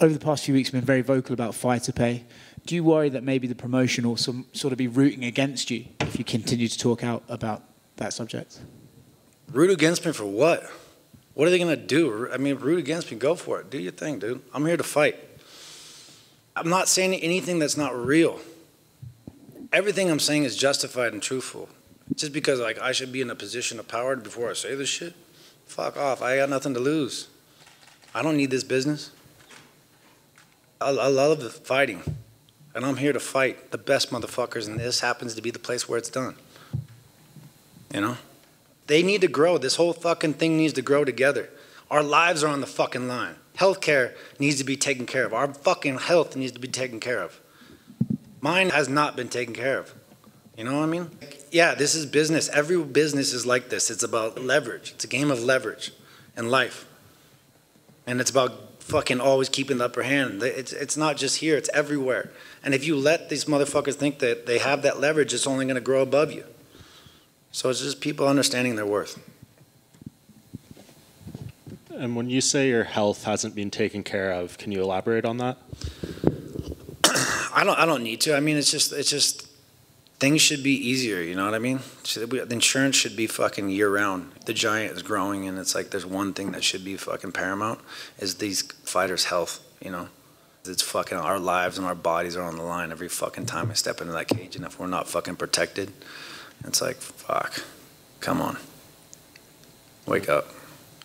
over the past few weeks, been very vocal about fighter pay. Do you worry that maybe the promotion will some, sort of be rooting against you if you continue to talk out about that subject? Root against me for what? What are they gonna do? I mean, root against me. Go for it. Do your thing, dude. I'm here to fight. I'm not saying anything that's not real. Everything I'm saying is justified and truthful. Just because like I should be in a position of power before I say this shit, fuck off. I got nothing to lose. I don't need this business. I, I love the fighting, and I'm here to fight the best motherfuckers, and this happens to be the place where it's done. You know, they need to grow. This whole fucking thing needs to grow together. Our lives are on the fucking line. Healthcare needs to be taken care of. Our fucking health needs to be taken care of. Mine has not been taken care of. You know what I mean? Yeah, this is business. Every business is like this. It's about leverage. It's a game of leverage in life. And it's about fucking always keeping the upper hand. It's, it's not just here, it's everywhere. And if you let these motherfuckers think that they have that leverage, it's only going to grow above you. So it's just people understanding their worth. And when you say your health hasn't been taken care of, can you elaborate on that? I don't. I don't need to. I mean, it's just. It's just. Things should be easier. You know what I mean? The insurance should be fucking year round. The giant is growing, and it's like there's one thing that should be fucking paramount is these fighters' health. You know, it's fucking our lives and our bodies are on the line every fucking time I step into that cage, and if we're not fucking protected, it's like fuck. Come on. Wake up.